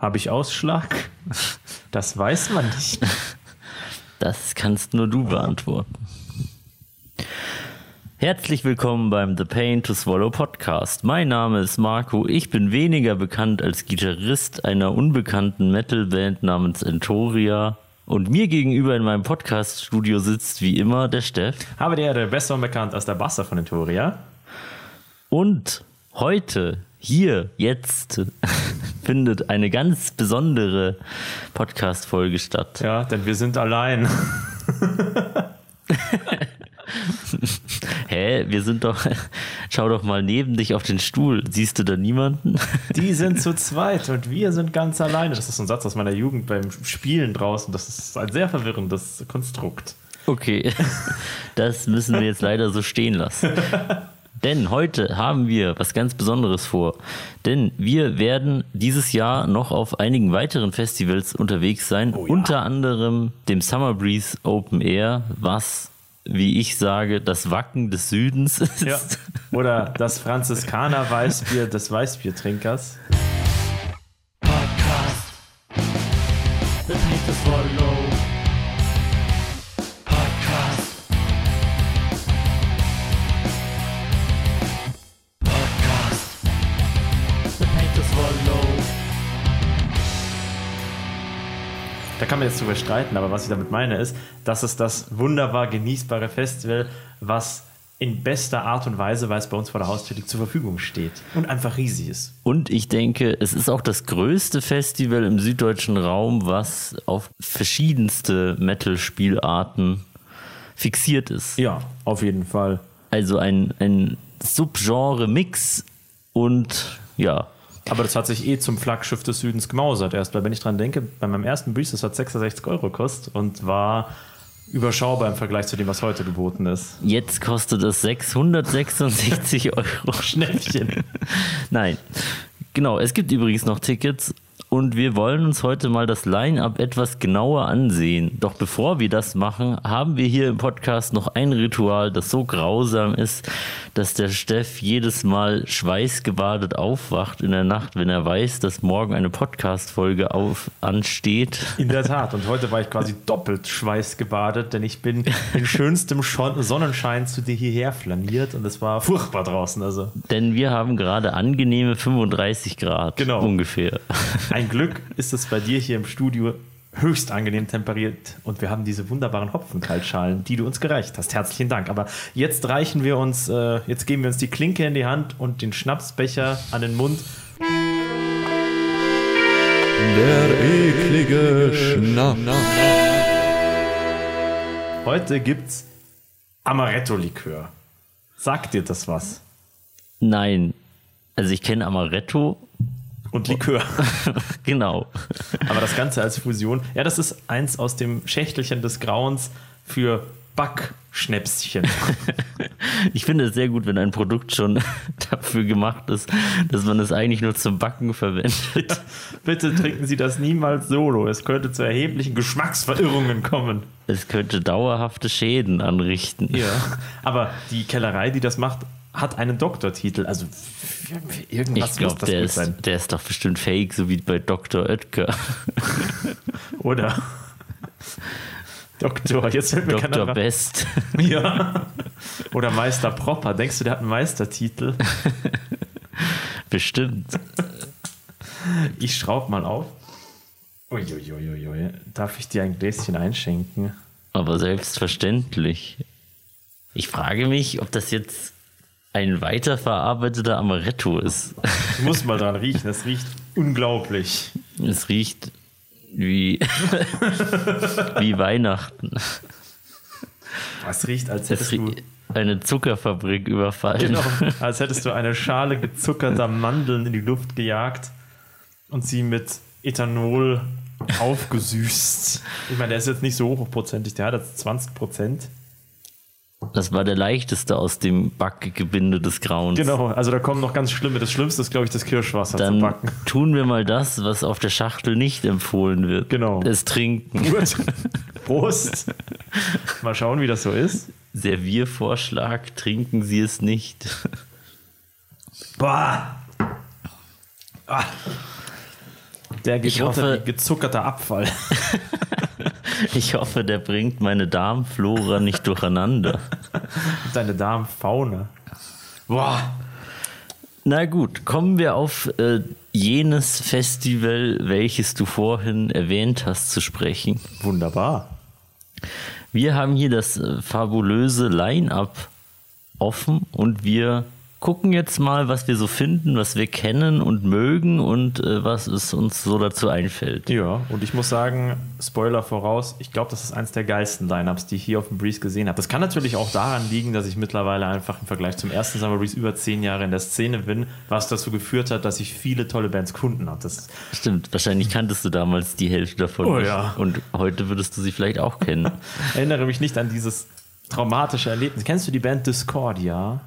Habe ich Ausschlag? Das weiß man nicht. Das kannst nur du beantworten. Herzlich willkommen beim The Pain to Swallow Podcast. Mein Name ist Marco. Ich bin weniger bekannt als Gitarrist einer unbekannten Metalband namens Entoria. Und mir gegenüber in meinem Podcast-Studio sitzt wie immer der Steff. Habe die Ehre, besser bekannt als der Basser von Entoria. Und heute, hier, jetzt, findet eine ganz besondere Podcast-Folge statt. Ja, denn wir sind allein. Hä, wir sind doch. Schau doch mal neben dich auf den Stuhl. Siehst du da niemanden? Die sind zu zweit und wir sind ganz alleine. Das ist ein Satz aus meiner Jugend beim Spielen draußen. Das ist ein sehr verwirrendes Konstrukt. Okay, das müssen wir jetzt leider so stehen lassen. Denn heute haben wir was ganz Besonderes vor. Denn wir werden dieses Jahr noch auf einigen weiteren Festivals unterwegs sein. Oh ja. Unter anderem dem Summer Breeze Open Air, was, wie ich sage, das Wacken des Südens ist. Ja. Oder das Franziskaner Weißbier des Weißbiertrinkers. Kann man jetzt drüber streiten, aber was ich damit meine ist, das ist das wunderbar genießbare Festival, was in bester Art und Weise, weil es bei uns vor der Haustür liegt, zur Verfügung steht und einfach riesig ist. Und ich denke, es ist auch das größte Festival im süddeutschen Raum, was auf verschiedenste Metal-Spielarten fixiert ist. Ja, auf jeden Fall. Also ein, ein Subgenre-Mix und ja, Aber das hat sich eh zum Flaggschiff des Südens gemausert erst, weil wenn ich dran denke, bei meinem ersten Breeze, das hat 66 Euro gekostet und war überschaubar im Vergleich zu dem, was heute geboten ist. jetzt kostet es 666 Euro. Schnäppchen. Nein. Genau, es gibt übrigens noch Tickets und wir wollen uns heute mal das Line-up etwas genauer ansehen. Doch bevor wir das machen, haben wir hier im Podcast noch ein Ritual, das so grausam ist, dass der Steff jedes Mal schweißgebadet aufwacht in der Nacht, wenn er weiß, dass morgen eine Podcast-Folge ansteht. In der Tat. Und heute war ich quasi doppelt schweißgebadet, denn ich bin in schönstem Sonnenschein zu dir hierher flaniert und es war furchtbar draußen. Also Denn wir haben gerade angenehme 35 Grad Genau. ungefähr. ein Glück ist es bei dir hier im Studio höchst angenehm temperiert und wir haben diese wunderbaren Hopfenkaltschalen, die du uns gereicht hast. Herzlichen Dank. Aber jetzt reichen wir uns, äh, jetzt geben wir uns die Klinke in die Hand und den Schnapsbecher an den Mund. Der eklige Schnaps. Heute gibt's Amaretto-Likör. Sagt dir das was? Nein. Also ich kenne Amaretto, Und Likör. genau. Aber das Ganze als Fusion, ja, das ist eins aus dem Schächtelchen des Grauens für Backschnäpschen. Ich finde es sehr gut, wenn ein Produkt schon dafür gemacht ist, dass man es eigentlich nur zum Backen verwendet. Bitte trinken Sie das niemals solo. Es könnte zu erheblichen Geschmacksverirrungen kommen. Es könnte dauerhafte Schäden anrichten. Ja. Aber die Kellerei, die das macht, hat einen Doktortitel. Also irgendwas Ich muss glaube, das der ist, sein. der ist doch bestimmt fake, so wie bei Dr. Oetker. Oder? Doktor, jetzt fällt mir keiner Dr. dran. Best. Ja. Oder Meister Propper. Denkst du, der hat einen Meistertitel? Bestimmt. Ich schraub mal auf. Uiuiuiui. Darf ich dir ein Gläschen einschenken? Aber selbstverständlich. Ich frage mich, ob das jetzt ein weiterverarbeiteter Amaretto ist. Du musst mal dran riechen. Es riecht unglaublich. Es riecht wie, wie Weihnachten. Es riecht, als Es hättest du, riecht eine Zuckerfabrik überfallen. genau, als hättest du eine Schale gezuckerter Mandeln in die Luft gejagt und sie mit Ethanol aufgesüßt. Ich meine, der ist jetzt nicht so hochprozentig, der hat jetzt 20 Prozent. Das war der leichteste aus dem Backgebinde des Grauens. Genau, also da kommen noch ganz schlimme. Das Schlimmste ist, glaube ich, das Kirschwasser zu Dann backen. tun wir mal das, was auf der Schachtel nicht empfohlen wird. Genau. Es trinken. Gut. Prost. Mal schauen, wie das so ist. Serviervorschlag, trinken Sie es nicht. Boah. Ah. Der geht Ich runter hoffe- wie gezuckerter Abfall. Ich hoffe, der bringt meine Darmflora nicht durcheinander. Deine Darmfauna. Boah. Na gut, kommen wir auf äh, jenes Festival, welches du vorhin erwähnt hast, zu sprechen. Wunderbar. Wir haben hier das äh, fabulöse Line-up offen und wir gucken jetzt mal, was wir so finden, was wir kennen und mögen und äh, was es uns so dazu einfällt. Ja, und ich muss sagen, Spoiler voraus, ich glaube, das ist eins der geilsten Lineups, die ich hier auf dem Breeze gesehen habe. Das kann natürlich auch daran liegen, dass ich mittlerweile einfach im Vergleich zum ersten Summer Breeze über zehn Jahre in der Szene bin, was dazu geführt hat, dass ich viele tolle Bands habe. Das Stimmt, wahrscheinlich kanntest du damals die Hälfte davon Oh ja. Und heute würdest du sie vielleicht auch kennen. erinnere mich nicht an dieses traumatische Erlebnis. Kennst du die Band Discordia?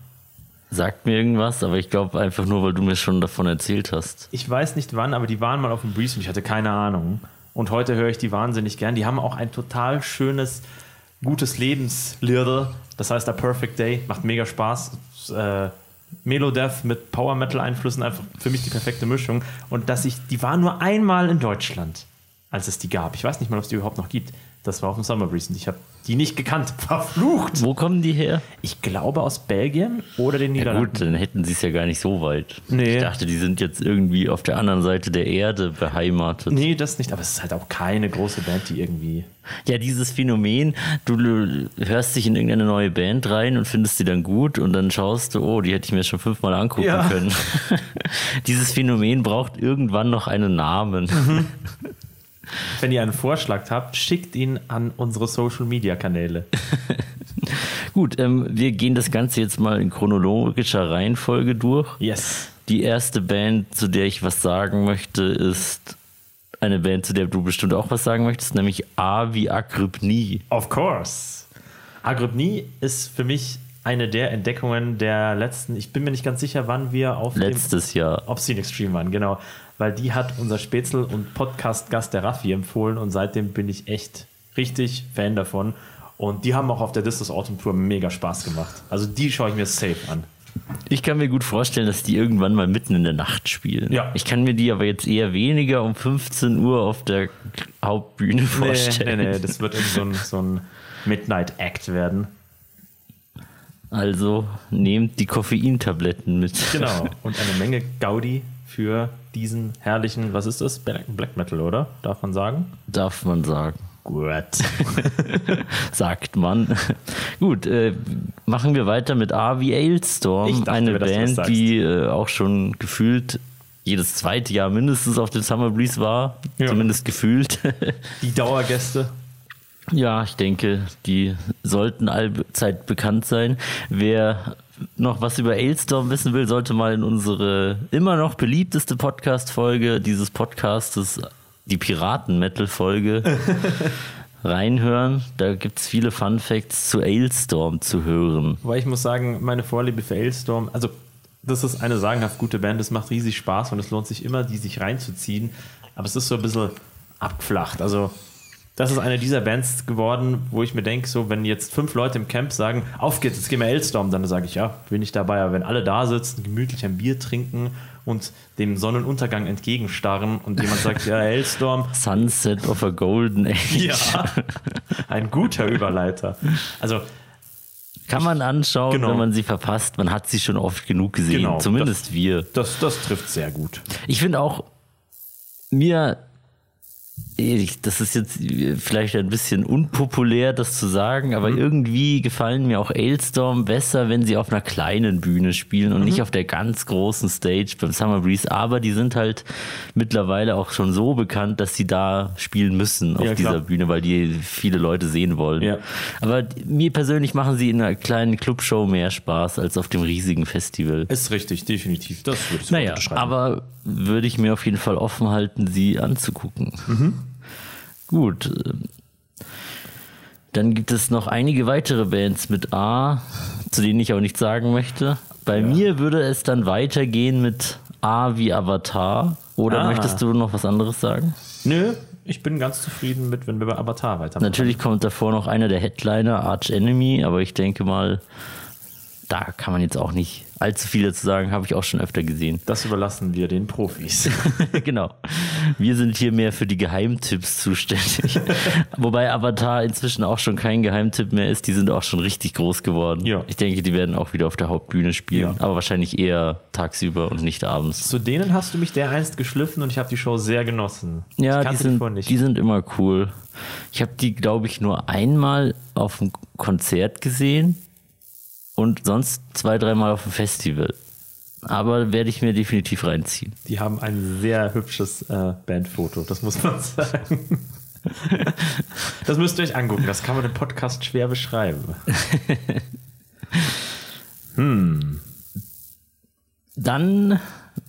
Sagt mir irgendwas, aber ich glaube einfach nur, weil du mir schon davon erzählt hast. Ich weiß nicht wann, aber die waren mal auf dem Breeze und ich hatte keine Ahnung. Und heute höre ich die wahnsinnig gern. Die haben auch ein total schönes, gutes Lebensliedl. Das heißt, A Perfect Day macht mega Spaß. Äh, Melodeath mit Power Metal Einflüssen einfach für mich die perfekte Mischung. Und dass ich, die waren nur einmal in Deutschland, als es die gab. Ich weiß nicht mal, ob es die überhaupt noch gibt. Das war auf dem Summer Breeze und ich habe die nicht gekannt. Verflucht! Wo kommen die her? Ich glaube aus Belgien oder den Ja Niederlanden. gut, dann hätten sie es ja gar nicht so weit. Nee. Ich dachte, die sind jetzt irgendwie auf der anderen Seite der Erde beheimatet. Nee, das nicht, aber es ist halt auch keine große Band, die irgendwie. Ja, dieses Phänomen, du hörst dich in irgendeine neue Band rein und findest sie dann gut und dann schaust du, oh, die hätte ich mir schon fünfmal angucken Ja. können. dieses Phänomen braucht irgendwann noch einen Namen. Mhm. Wenn ihr einen Vorschlag habt, schickt ihn an unsere Social Media Kanäle. Gut, ähm, wir gehen das Ganze jetzt mal in chronologischer Reihenfolge durch. Yes. Die erste Band, zu der ich was sagen möchte, ist eine Band, zu der du bestimmt auch was sagen möchtest, nämlich A wie Agrypnie. Of course. Agrypnie ist für mich eine der Entdeckungen der letzten. Ich bin mir nicht ganz sicher, wann wir auf Letztes Jahr. dem Obscene Extreme waren, genau. Weil die hat unser Spätzle und Podcast-Gast der Raffi empfohlen und seitdem bin ich echt richtig Fan davon. Und die haben auch auf der Distos Autumn Tour mega Spaß gemacht. Also die schaue ich mir safe an. Ich kann mir gut vorstellen, dass die irgendwann mal mitten in der Nacht spielen. Ja. Ich kann mir die aber jetzt eher weniger um 15 Uhr auf der Hauptbühne Nee, vorstellen. nee, nee, das wird so ein, so ein Midnight Act werden. Also nehmt die Koffeintabletten mit. Genau. Und eine Menge Gaudi für diesen herrlichen, was ist das? Black Black Metal, oder? Darf man sagen? Darf man sagen. Gut. Sagt man. Gut, äh, machen wir weiter mit A wie Ailstorm. Eine mir, Band, die äh, auch schon gefühlt jedes zweite Jahr mindestens auf dem Summer Breeze war. Ja. Zumindest gefühlt. Die Dauergäste. Ja, ich denke, die sollten allzeit bekannt sein. Wer noch was über Ailstorm wissen will, sollte mal in unsere immer noch beliebteste Podcast-Folge dieses Podcastes, die Piraten-Metal-Folge, reinhören. Da gibt es viele Fun Facts zu Ailstorm zu hören. Weil ich muss sagen, meine Vorliebe für Ailstorm, also das ist eine sagenhaft gute Band, es macht riesig Spaß und es lohnt sich immer, die sich reinzuziehen. Aber es ist so ein bisschen abgeflacht. Also das ist eine dieser Bands geworden, wo ich mir denke, so wenn jetzt fünf Leute im Camp sagen, auf geht's, jetzt gehen wir Ailstorm, dann sage ich, ja, bin ich dabei. Aber wenn alle da sitzen, gemütlich ein Bier trinken und dem Sonnenuntergang entgegenstarren und jemand sagt, ja, Ailstorm, Sunset of a Golden Age. ja, ein guter Überleiter. Also Kann man anschauen, Genau. wenn man sie verpasst. Man hat sie schon oft genug gesehen. Genau, Zumindest wir. das, das trifft sehr gut. Ich finde auch, mir, das ist jetzt vielleicht ein bisschen unpopulär, das zu sagen, aber irgendwie gefallen mir auch Ailstorm besser, wenn sie auf einer kleinen Bühne spielen und nicht auf der ganz großen Stage beim Summer Breeze. Aber die sind halt mittlerweile auch schon so bekannt, dass sie da spielen müssen auf Ja, dieser Bühne, weil die viele Leute sehen wollen. Ja. Aber mir persönlich machen sie in einer kleinen Clubshow mehr Spaß als auf dem riesigen Festival. Ist richtig, definitiv. Das würde ich Naja, aber würde ich mir auf jeden Fall offen halten, sie anzugucken. Gut. Dann gibt es noch einige weitere Bands mit A, zu denen ich aber nichts sagen möchte. Bei mir würde es dann weitergehen mit A wie Avatar. Oder Ah. möchtest du noch was anderes sagen? Nö, ich bin ganz zufrieden mit, wenn wir bei Avatar weitermachen. Natürlich kommt davor noch einer der Headliner, Arch Enemy, aber ich denke mal, da kann man jetzt auch nicht allzu viel dazu sagen, habe ich auch schon öfter gesehen. Das überlassen wir den Profis. genau. Wir sind hier mehr für die Geheimtipps zuständig. Wobei Avatar inzwischen auch schon kein Geheimtipp mehr ist. Die sind auch schon richtig groß geworden. Ja. Ich denke, die werden auch wieder auf der Hauptbühne spielen. Ja. Aber wahrscheinlich eher tagsüber und nicht abends. Zu denen hast du mich dereinst geschliffen und ich habe die Show sehr genossen. Ja, die sind, die sind immer cool. Ich habe die, glaube ich, nur einmal auf dem Konzert gesehen und sonst zwei, dreimal auf dem Festival. Aber werde ich mir definitiv reinziehen. Die haben ein sehr hübsches äh, Bandfoto, das muss man sagen. das müsst ihr euch angucken, das kann man im Podcast schwer beschreiben. Dann,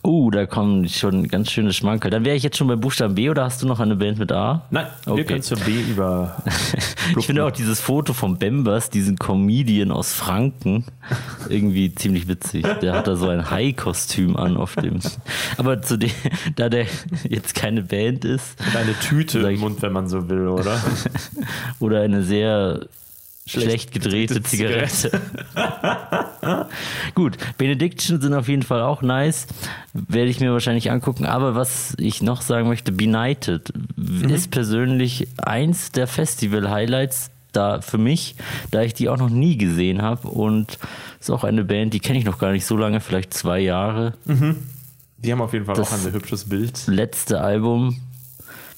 oh, da kommen schon ganz schöne Schmankerl. Dann wäre ich jetzt schon bei Buchstaben B oder hast du noch eine Band mit A? Nein, wir Okay. können zur B über. Ich finde auch dieses Foto von Bembers, diesen Comedian aus Franken, irgendwie ziemlich witzig. Der hat da so ein Hai-Kostüm an auf dem. Aber zu dem, da der jetzt keine Band ist Eine Tüte Sag im ich- Mund, wenn man so will, oder? oder eine sehr schlecht, Schlecht gedrehte gedrehte Zigarette. Gut, Benediction sind auf jeden Fall auch nice. Werde ich mir wahrscheinlich angucken. Aber was ich noch sagen möchte, Benighted ist persönlich eins der Festival-Highlights da für mich, da ich die auch noch nie gesehen habe. Und ist auch eine Band, die kenne ich noch gar nicht so lange, vielleicht zwei Jahre. Die haben auf jeden Fall Das- auch ein sehr hübsches Bild. Letzte Album,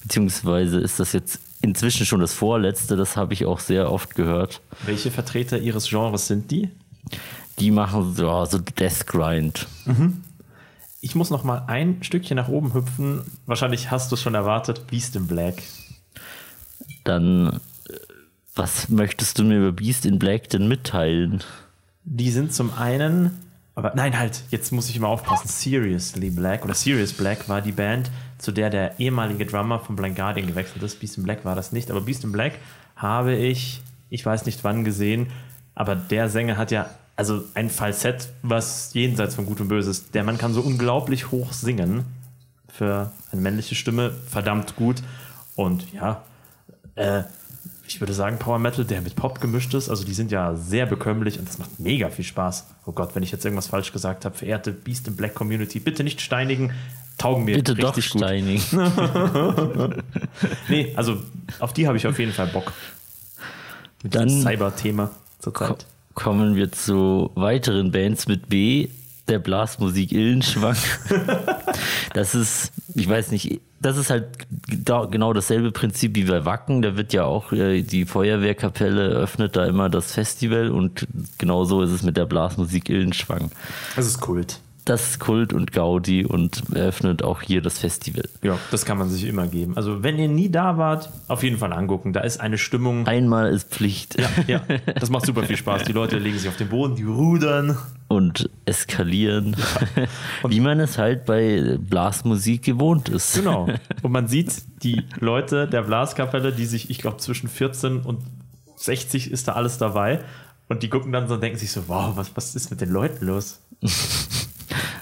beziehungsweise ist das jetzt inzwischen schon das vorletzte, das habe ich auch sehr oft gehört. Welche Vertreter ihres Genres sind die? Die machen so, so Death Grind. Ich muss noch mal ein Stückchen nach oben hüpfen. Wahrscheinlich hast du es schon erwartet. Beast in Black. Dann, äh, was möchtest du mir über Beast in Black denn mitteilen? Die sind zum einen, aber nein, halt, jetzt muss ich mal aufpassen. Seriously Black oder Serious Black war die Band, zu der der ehemalige Drummer von Blind Guardian gewechselt ist. Beast in Black war das nicht, aber Beast in Black habe ich, ich weiß nicht wann gesehen, aber der Sänger hat ja also ein Falsett, was jenseits von Gut und Böse ist. Der Mann kann so unglaublich hoch singen für eine männliche Stimme, verdammt gut. Und ja, äh, ich würde sagen Power Metal, der mit Pop gemischt ist. Also die sind ja sehr bekömmlich und das macht mega viel Spaß. Oh Gott, wenn ich jetzt irgendwas falsch gesagt habe, verehrte Beast in Black Community, bitte nicht steinigen. Taugen mir Bitte doch richtig gut. Steining. Nee, also auf die habe ich auf jeden Fall Bock. Mit Dann- Cyber-Thema zurzeit. kommen wir zu weiteren Bands mit B. Der Blasmusik Illenschwang. das ist, ich weiß nicht, das ist halt genau dasselbe Prinzip wie bei Wacken. Da wird ja auch äh, die Feuerwehrkapelle eröffnet da immer das Festival und genauso ist es mit der Blasmusik Illenschwang. Das ist Kult. Das ist Kult und Gaudi und eröffnet auch hier das Festival. Ja, das kann man sich immer geben. Also wenn ihr nie da wart, auf jeden Fall angucken. Da ist eine Stimmung. Einmal ist Pflicht Ja, das macht super viel Spaß. Die Leute legen sich auf den Boden, die rudern. und eskalieren, wie man es halt bei Blasmusik gewohnt ist. Genau. Und man sieht die Leute der Blaskapelle, die sich, ich glaube, zwischen 14 und 60 ist da alles dabei. Und die gucken dann so und denken sich so, wow, was, was ist mit den Leuten los?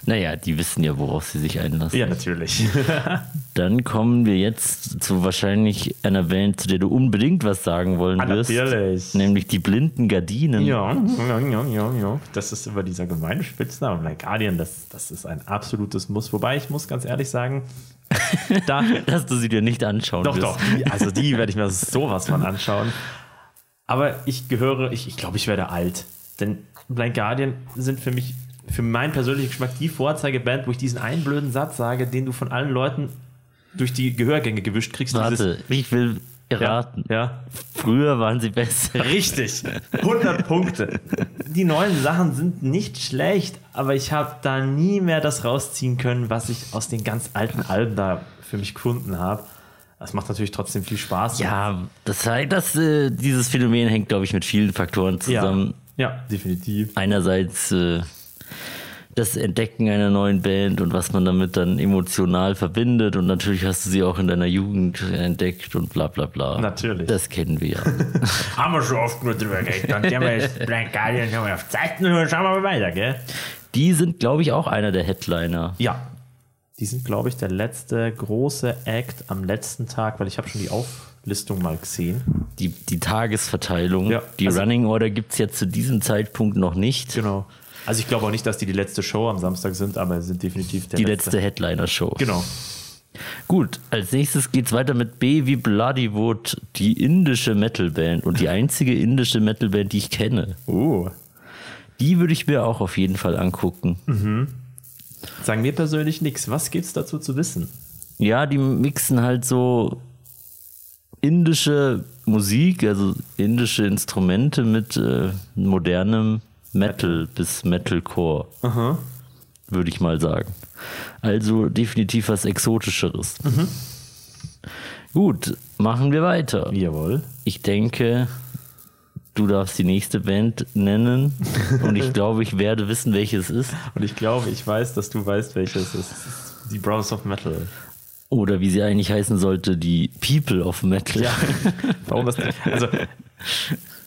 Naja, die wissen ja, worauf sie sich einlassen. Ja, natürlich. Dann kommen wir jetzt zu wahrscheinlich einer Band, zu der du unbedingt was sagen wollen Ah, wirst. natürlich. Nämlich die blinden Gardinen. Ja, ja, ja, ja, ja. Das ist über dieser gemeine Spitzname. Black Guardian, das, das ist ein absolutes Muss. Wobei ich muss ganz ehrlich sagen, da, Dass du sie dir nicht anschauen Doch, wirst. doch. Die, also die werde ich mir sowas von anschauen. Aber ich gehöre, ich, ich glaube, ich werde alt. Denn Blind Guardian sind für mich, für meinen persönlichen Geschmack, die Vorzeigeband, wo ich diesen einen blöden Satz sage, den du von allen Leuten durch die Gehörgänge gewischt kriegst. Warte, ich will ja, erraten. ja. Früher waren sie besser. Richtig. 100 Punkte. Die neuen Sachen sind nicht schlecht, aber ich habe da nie mehr das rausziehen können, was ich aus den ganz alten Alben da für mich gefunden habe. Das macht natürlich trotzdem viel Spaß. Ja, das heißt, dass äh, dieses Phänomen hängt, glaube ich, mit vielen Faktoren zusammen. Ja, ja definitiv. Einerseits äh, das Entdecken einer neuen Band und was man damit dann emotional verbindet und natürlich hast du sie auch in deiner Jugend entdeckt und bla bla bla. Natürlich. Das kennen wir ja. Haben wir schon oft nur drüber geredet. Und haben wir jetzt Blind Guardian haben wir auf Zeit. Nun Schauen wir mal weiter, gell? Die sind, glaube ich, auch einer der Headliner. Ja. Die sind, glaube ich, der letzte große Act am letzten Tag, weil ich habe schon die Auf Listung mal gesehen. Die, die Tagesverteilung. Ja, die also- Running Order gibt es jetzt zu diesem Zeitpunkt noch nicht. Genau. Also ich glaube auch nicht, dass die die letzte Show am Samstag sind, aber sie sind definitiv der Die letzte Headliner-Show. Genau. Gut, als nächstes geht's weiter mit B wie Bloodywood, die indische Metalband und die einzige indische Metalband, die ich kenne. Oh. Die würde ich mir auch auf jeden Fall angucken. Sagen mir persönlich nichts. Was gibt's dazu zu wissen? Ja, die mixen halt so indische Musik, also indische Instrumente mit äh, modernem Metal bis Metalcore, würde ich mal sagen. Also definitiv was Exotischeres. Gut, machen wir weiter. Jawohl. Ich denke, du darfst die nächste Band nennen und ich glaube, ich werde wissen, welche es ist. Und ich glaube, ich weiß, dass du weißt, welches ist. Die Brothers of Metal. Oder wie sie eigentlich heißen sollte, die People of Metal. Warum das Also,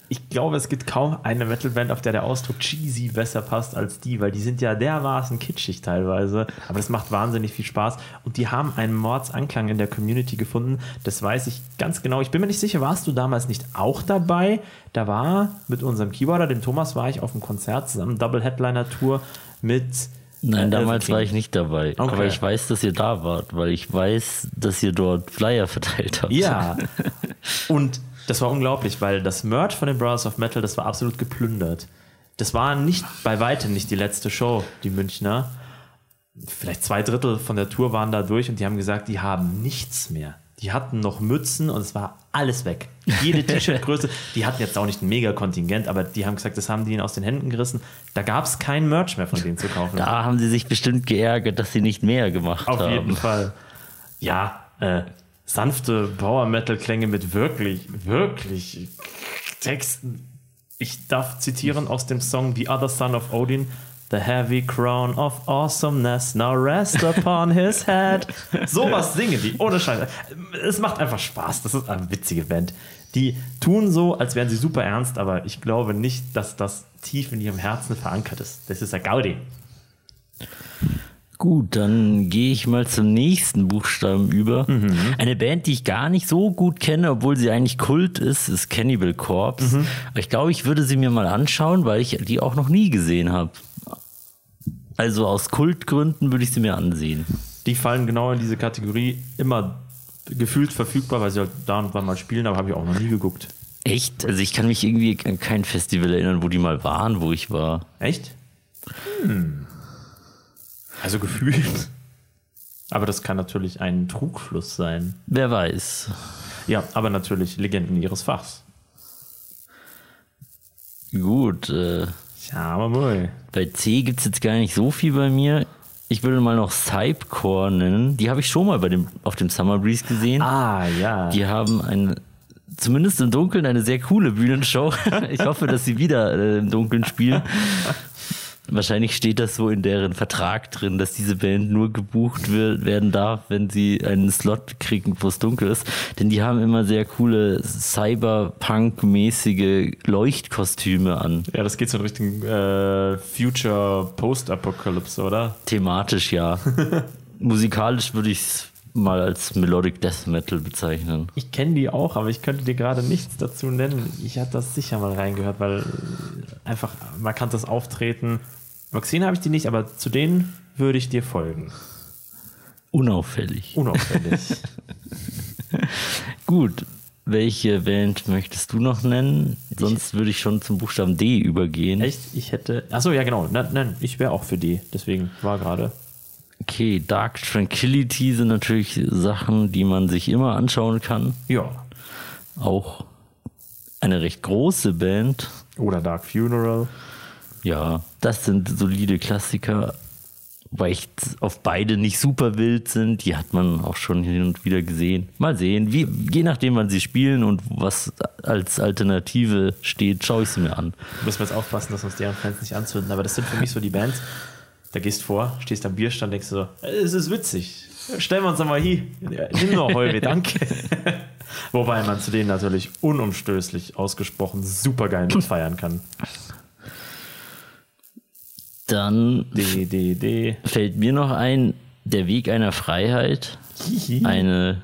ich glaube, es gibt kaum eine Metalband, auf der der Ausdruck cheesy besser passt als die, weil die sind ja dermaßen kitschig teilweise. Aber das macht wahnsinnig viel Spaß. Und die haben einen Mordsanklang in der Community gefunden. Das weiß ich ganz genau. Ich bin mir nicht sicher, warst du damals nicht auch dabei? Da war mit unserem Keyboarder, dem Thomas, war ich auf dem Konzert zusammen, Double Headliner Tour mit. Nein, äh, damals war ich nicht dabei. Okay. Aber ich weiß, dass ihr da wart, weil ich weiß, dass ihr dort Flyer verteilt habt. Ja. Und das war unglaublich, weil das Merch von den Brothers of Metal, das war absolut geplündert. Das war nicht bei weitem nicht die letzte Show, die Münchner. Vielleicht zwei Drittel von der Tour waren da durch und die haben gesagt, die haben nichts mehr. Die hatten noch Mützen und es war alles weg. Jede T-Shirt-Größe, die hatten jetzt auch nicht ein Mega-Kontingent, aber die haben gesagt, das haben die ihnen aus den Händen gerissen. Da gab es kein Merch mehr von denen zu kaufen. Da haben sie sich bestimmt geärgert, dass sie nicht mehr gemacht Auf haben. jeden Fall. Ja, äh, sanfte Power-Metal-Klänge mit wirklich, wirklich Texten. Ich darf zitieren aus dem Song The Other Son of Odin. The heavy crown of awesomeness now rest upon his head. Sowas singen die, ohne Scheiße. Es macht einfach Spaß. Das ist eine witzige Band. Die tun so, als wären sie super ernst, aber ich glaube nicht, dass das tief in ihrem Herzen verankert ist. Das ist der Gaudi. Gut, dann gehe ich mal zum nächsten Buchstaben über. Eine Band, die ich gar nicht so gut kenne, obwohl sie eigentlich Kult ist, ist Cannibal Corpse. Aber ich glaube, ich würde sie mir mal anschauen, weil ich die auch noch nie gesehen habe. Also aus Kultgründen würde ich sie mir ansehen. die fallen genau in diese Kategorie immer gefühlt verfügbar, weil sie halt da und wann mal spielen, aber habe ich auch noch nie geguckt. Echt? Also ich kann mich irgendwie an kein Festival erinnern, wo die mal waren, wo ich war. Echt? Hm. Also gefühlt. Aber das kann natürlich ein Trugschluss sein. Wer weiß. Ja, aber natürlich Legenden ihres Fachs. Gut, äh, Ja, aber mal. bei C gibt es jetzt gar nicht so viel bei mir. Ich würde mal noch Cypcore nennen. Die habe ich schon mal bei dem, auf dem Summer Breeze gesehen. Ah, ja. Die haben eine, zumindest im Dunkeln eine sehr coole Bühnenshow. Ich hoffe, dass sie wieder äh, im Dunkeln spielen. Wahrscheinlich steht das so in deren Vertrag drin, dass diese Band nur gebucht wird, werden darf, wenn sie einen Slot kriegen, wo es dunkel ist. Denn die haben immer sehr coole Cyberpunk-mäßige Leuchtkostüme an. ja, das geht so in Richtung äh, Future Post-Apocalypse, oder? Thematisch ja. Musikalisch würde ich es mal als Melodic Death Metal bezeichnen. Ich kenne die auch, aber ich könnte dir gerade nichts dazu nennen. Ich hatte das sicher mal reingehört, weil einfach markantes Auftreten. Maxine habe ich die nicht, aber zu denen würde ich dir folgen. Unauffällig. Unauffällig. Gut. Welche Band möchtest du noch nennen? Sonst würde ich schon zum Buchstaben D übergehen. Echt? Ich hätte. Achso, ja, genau. Nein, nein ich wäre auch für die. Deswegen war gerade. Okay, Dark Tranquility sind natürlich Sachen, die man sich immer anschauen kann. Ja. Auch eine recht große Band. Oder Dark Funeral. Ja, das sind solide Klassiker. Weil ich auf beide nicht super wild sind. Die hat man auch schon hin und wieder gesehen. Mal sehen. Wie, je nachdem, wann sie spielen und was als Alternative steht, schaue ich sie mir an. Müssen wir jetzt aufpassen, dass uns deren Fans nicht anzünden. Aber das sind für mich so die Bands. Da gehst vor, stehst am Bierstand, denkst du so, "Ey, es ist witzig. Stellen wir uns doch mal hier. Nimm noch Heuwe, danke. Wobei man zu denen natürlich unumstößlich ausgesprochen supergeil mitfeiern kann. Dann D, D, D. fällt mir noch ein, der Weg einer Freiheit. Eine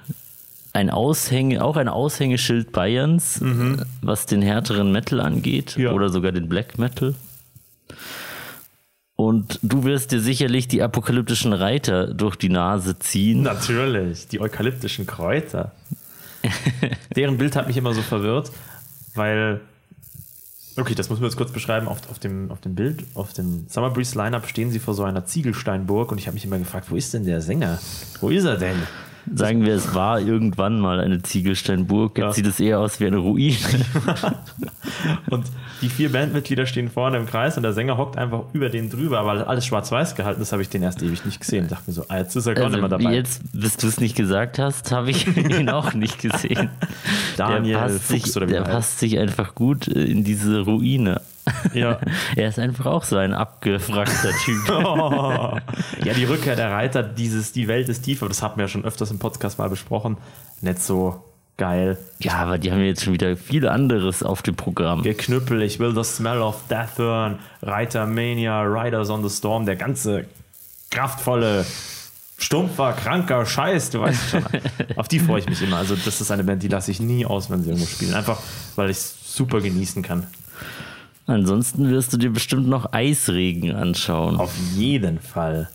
ein Aushänge, auch ein Aushängeschild Bayerns, was den härteren Metal angeht Ja. oder sogar den Black Metal. Und du wirst dir sicherlich die apokalyptischen Reiter durch die Nase ziehen. Natürlich, die eukalyptischen Kräuter. Deren Bild hat mich immer so verwirrt, weil. Okay, das müssen wir jetzt kurz beschreiben. Auf, auf, dem, auf dem Bild, auf dem Summer Breeze Lineup stehen sie vor so einer Ziegelsteinburg und ich habe mich immer gefragt, wo ist denn der Sänger? Wo ist er denn? Sagen wir, es war irgendwann mal eine Ziegelsteinburg. Jetzt Ja. sieht es eher aus wie eine Ruine. Und die vier Bandmitglieder stehen vorne im Kreis und der Sänger hockt einfach über den drüber, aber alles schwarz-weiß gehalten ist, habe ich den erst ewig nicht gesehen. Dachte mir so, ah, jetzt ist er gar nicht mehr Also, dabei. jetzt, bis du es nicht gesagt hast, habe ich ihn auch nicht gesehen. Daniel der passt, Fuchs sich, oder wie der er heißt. passt sich einfach gut in diese Ruine. Ja. Er ist einfach auch so ein abgefragter Typ. Oh. Ja, die Rückkehr der Reiter, dieses Die Welt ist tiefer, das hatten wir ja schon öfters im Podcast mal besprochen. Nicht so geil. Ja, aber die haben jetzt schon wieder viel anderes auf dem Programm. Geknüppel, ich will the smell of death hören. Reiter Mania, Riders on the Storm, der ganze kraftvolle, stumpfer, kranker Scheiß, du weißt schon. Auf die freue ich mich immer. Also, das ist eine Band, die lasse ich nie aus, wenn sie irgendwo spielen. Einfach, weil ich es super genießen kann. Ansonsten wirst du dir bestimmt noch Eisregen anschauen. Auf jeden Fall.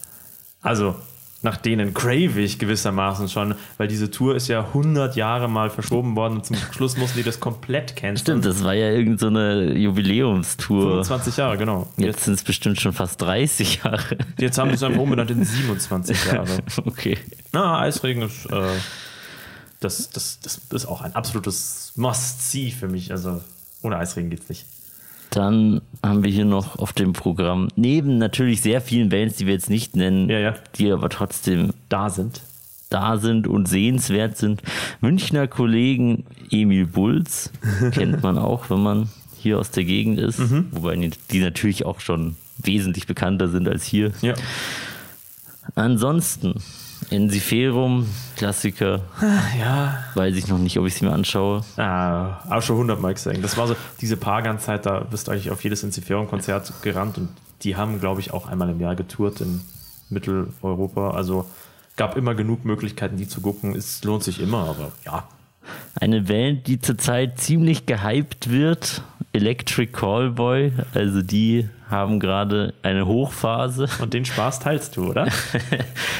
Also, nach denen crave ich gewissermaßen schon, weil diese Tour ist ja 100 Jahre mal verschoben worden und zum Schluss mussten die das komplett canceln. Stimmt, das war ja irgendeine so eine Jubiläumstour. 25 Jahre, genau. Jetzt sind es bestimmt schon fast 30 Jahre. Jetzt haben sie es einfach umbenannt in 27 Jahre. Okay. Na, Eisregen ist, äh, das, das, das ist auch ein absolutes Must-See für mich. Also, ohne Eisregen geht's nicht. Dann haben wir hier noch auf dem Programm, neben natürlich sehr vielen Bands, die wir jetzt nicht nennen, Ja, ja. die aber trotzdem Da sind. da sind und sehenswert sind, Münchner Kollegen Emil Bulls, kennt man auch, wenn man hier aus der Gegend ist, Mhm. wobei die, die natürlich auch schon wesentlich bekannter sind als hier. Ja. Ansonsten, Ensiferum, Klassiker, Ja. weiß ich noch nicht, ob ich sie mir anschaue. Ah, auch schon 100 Mal gesehen. Das war so diese Pagan-Zeit, da bist du eigentlich auf jedes Inziferum-Konzert gerannt und die haben, glaube ich, auch einmal im Jahr getourt in Mitteleuropa. Also gab immer genug Möglichkeiten, die zu gucken. Es lohnt sich immer, aber ja. Eine Band, die zurzeit ziemlich gehypt wird, Electric Callboy, also die haben gerade eine Hochphase. Und den Spaß teilst du, oder?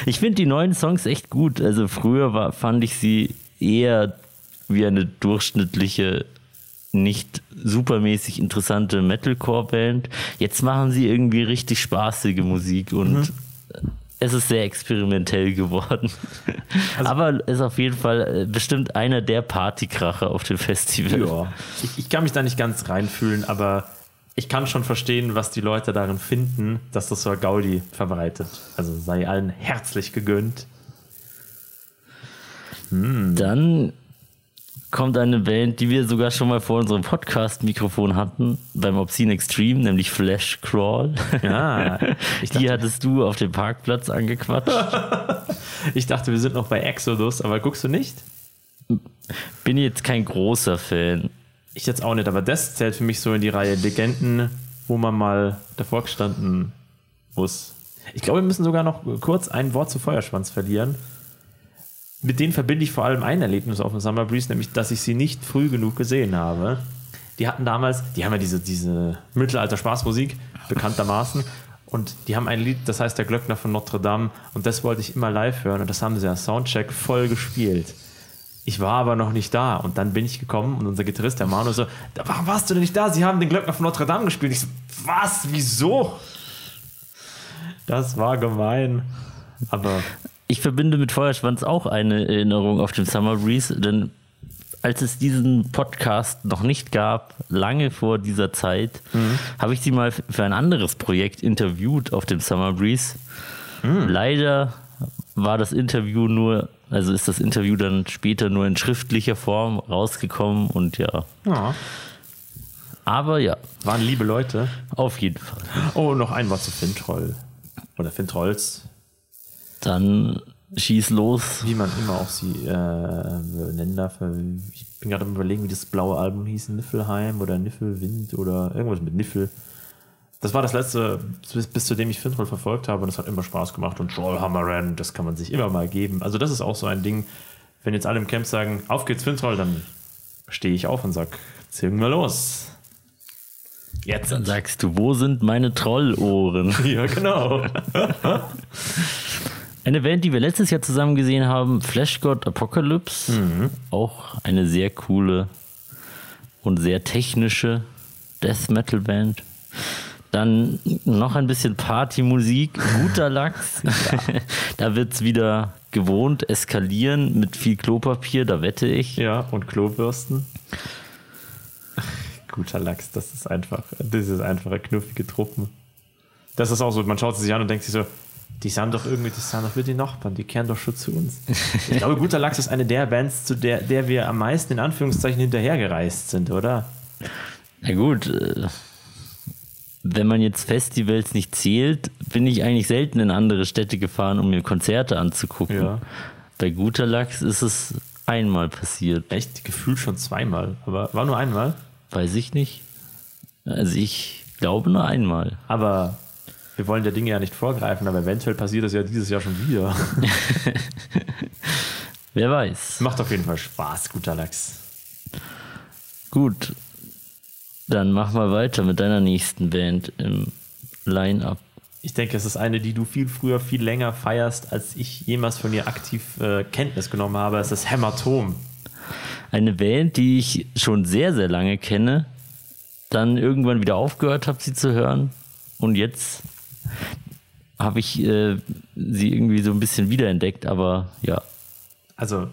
Ich finde die neuen Songs echt gut. Also früher war, fand ich sie eher wie eine durchschnittliche, nicht supermäßig interessante Metalcore-Band. Jetzt machen sie irgendwie richtig spaßige Musik und es ist sehr experimentell geworden. Aber ist auf jeden Fall äh, bestimmt einer der Partykracher auf dem Festival. Ja. Ich, ich kann mich da nicht ganz reinfühlen, aber ich kann schon verstehen, was die Leute darin finden, dass das so Gaudi verbreitet. Also sei allen herzlich gegönnt. Dann kommt eine Band, die wir sogar schon mal vor unserem Podcast-Mikrofon hatten, beim Obscene Extreme, nämlich Flash Crawl. Ja, Die hattest du auf dem Parkplatz angequatscht. ich dachte, wir sind noch bei Exodus, aber guckst du nicht? Bin jetzt kein großer Fan. Ich jetzt auch nicht, aber das zählt für mich so in die Reihe Legenden, wo man mal davor gestanden muss. Ich glaube, wir müssen sogar noch kurz ein Wort zu Feuerschwanz verlieren. Mit denen verbinde ich vor allem ein Erlebnis auf dem Summer Breeze, nämlich, dass ich sie nicht früh genug gesehen habe. Die hatten damals, die haben ja diese, diese Mittelalter-Spaßmusik, bekanntermaßen. Und die haben ein Lied, das heißt Der Glöckner von Notre Dame. Und das wollte ich immer live hören. Und das haben sie als Soundcheck voll gespielt. Ich war aber noch nicht da. Und dann bin ich gekommen und unser Gitarrist, der Manu, so, warum warst du denn nicht da? Sie haben den Glöckner von Notre Dame gespielt. Ich so, was? Wieso? Das war gemein. Aber Ich verbinde mit Feuerschwanz auch eine Erinnerung auf den Summer Breeze, denn als es diesen Podcast noch nicht gab, lange vor dieser Zeit, habe ich sie mal für ein anderes Projekt interviewt auf dem Summer Breeze. Leider war das Interview nur, also ist das Interview dann später nur in schriftlicher Form rausgekommen und ja. ja, Aber ja, waren liebe Leute. auf jeden Fall. Oh, noch ein Wort zu Fintroll. Oder Fintrolls, Dann schieß los. wie man immer auch sie äh, nennen darf. Ich bin gerade am überlegen, wie das blaue Album hieß. Niffelheim oder Niffelwind oder irgendwas mit Niffel. Das war das letzte, bis, bis zu dem ich Fintroll verfolgt habe und das hat immer Spaß gemacht. Und Trollhammeran, das kann man sich immer mal geben. Also das ist auch so ein Ding, wenn jetzt alle im Camp sagen, auf geht's Fintroll, dann stehe ich auf und sag, zirken wir los. Jetzt. Dann sagst du, wo sind meine Trollohren? Ja, genau. Eine Band, die wir letztes Jahr zusammen gesehen haben, Flash God Apocalypse. Auch eine sehr coole und sehr technische Death Metal Band. Dann noch ein bisschen Partymusik, guter Lachs. da wird es wieder gewohnt eskalieren mit viel Klopapier, da wette ich. Ja, und Klobürsten. Guter Lachs, das ist einfach, das ist einfach eine knuffige Truppen. Das ist auch so, man schaut sie sich an und denkt sich so, die sahen doch irgendwie, die sahen doch wie die Nachbarn, die kehren doch schon zu uns. Ich glaube, Guter Lachs ist eine der Bands, zu der, der wir am meisten in Anführungszeichen hinterhergereist sind, oder? Na gut, äh, wenn man jetzt Festivals nicht zählt, bin ich eigentlich selten in andere Städte gefahren, um mir Konzerte anzugucken. Ja. Bei guter Lachs ist es einmal passiert. Echt, gefühlt schon zweimal, aber war nur einmal. Weiß ich nicht. Also ich glaube nur einmal. Aber wir wollen der Dinge ja nicht vorgreifen, aber eventuell passiert das ja dieses Jahr schon wieder. Wer weiß. Macht auf jeden Fall Spaß, Guter Lachs. Gut. Dann mach mal weiter mit deiner nächsten Band im Line-Up. Ich denke, es ist eine, die du viel früher, viel länger feierst, als ich jemals von ihr aktiv äh, Kenntnis genommen habe. Es ist Hämatom. Eine Band, die ich schon sehr, sehr lange kenne, dann irgendwann wieder aufgehört habe, sie zu hören. Und jetzt habe ich äh, sie irgendwie so ein bisschen wiederentdeckt, aber ja, Also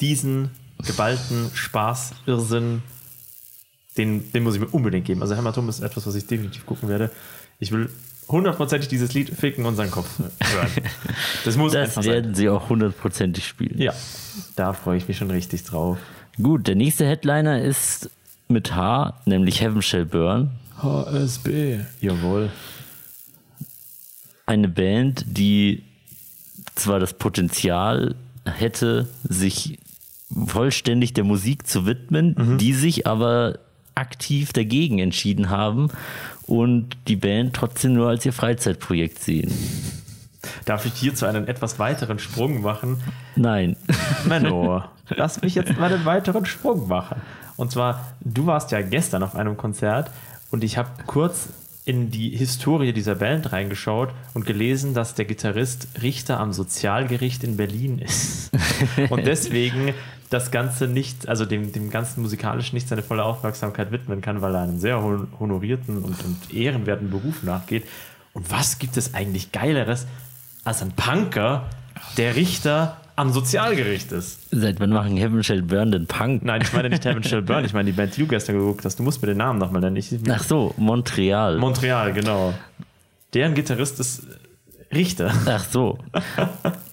diesen geballten Spaß, Irrsinn, den, den muss ich mir unbedingt geben. Also Hämatom ist etwas, was ich definitiv gucken werde. Ich will hundertprozentig dieses Lied ficken und seinen Kopf hören. Das muss das einfach sein. werden sie auch hundertprozentig spielen. Ja, da freue ich mich schon richtig drauf. Gut, der nächste Headliner ist mit H, nämlich Heaven Shall Burn. HSB. Jawohl. Eine Band, die zwar das Potenzial hätte, sich vollständig der Musik zu widmen, die sich aber aktiv dagegen entschieden haben und die Band trotzdem nur als ihr Freizeitprojekt sehen. Darf ich hierzu einen etwas weiteren Sprung machen? Nein. Menno, lass mich jetzt mal einen weiteren Sprung machen. Und zwar, du warst ja gestern auf einem Konzert und ich habe kurz in die Historie dieser Band reingeschaut und gelesen, dass der Gitarrist Richter am Sozialgericht in Berlin ist. Und deswegen das Ganze nicht, also dem, dem ganzen musikalischen nicht seine volle Aufmerksamkeit widmen kann, weil er einem sehr hon- honorierten und, und ehrenwerten Beruf nachgeht. Und was gibt es eigentlich Geileres als ein Punker, der Richter am Sozialgericht ist? Seit wann machen Heaven Shall Burn den Punk? Nein, ich meine nicht Heaven Shall Burn, ich meine die Band, die du gestern geguckt hast. Du musst mir den Namen nochmal nennen. Ich, Ach so, Montreal. Montreal, genau. Deren Gitarrist ist Richter. Ach so.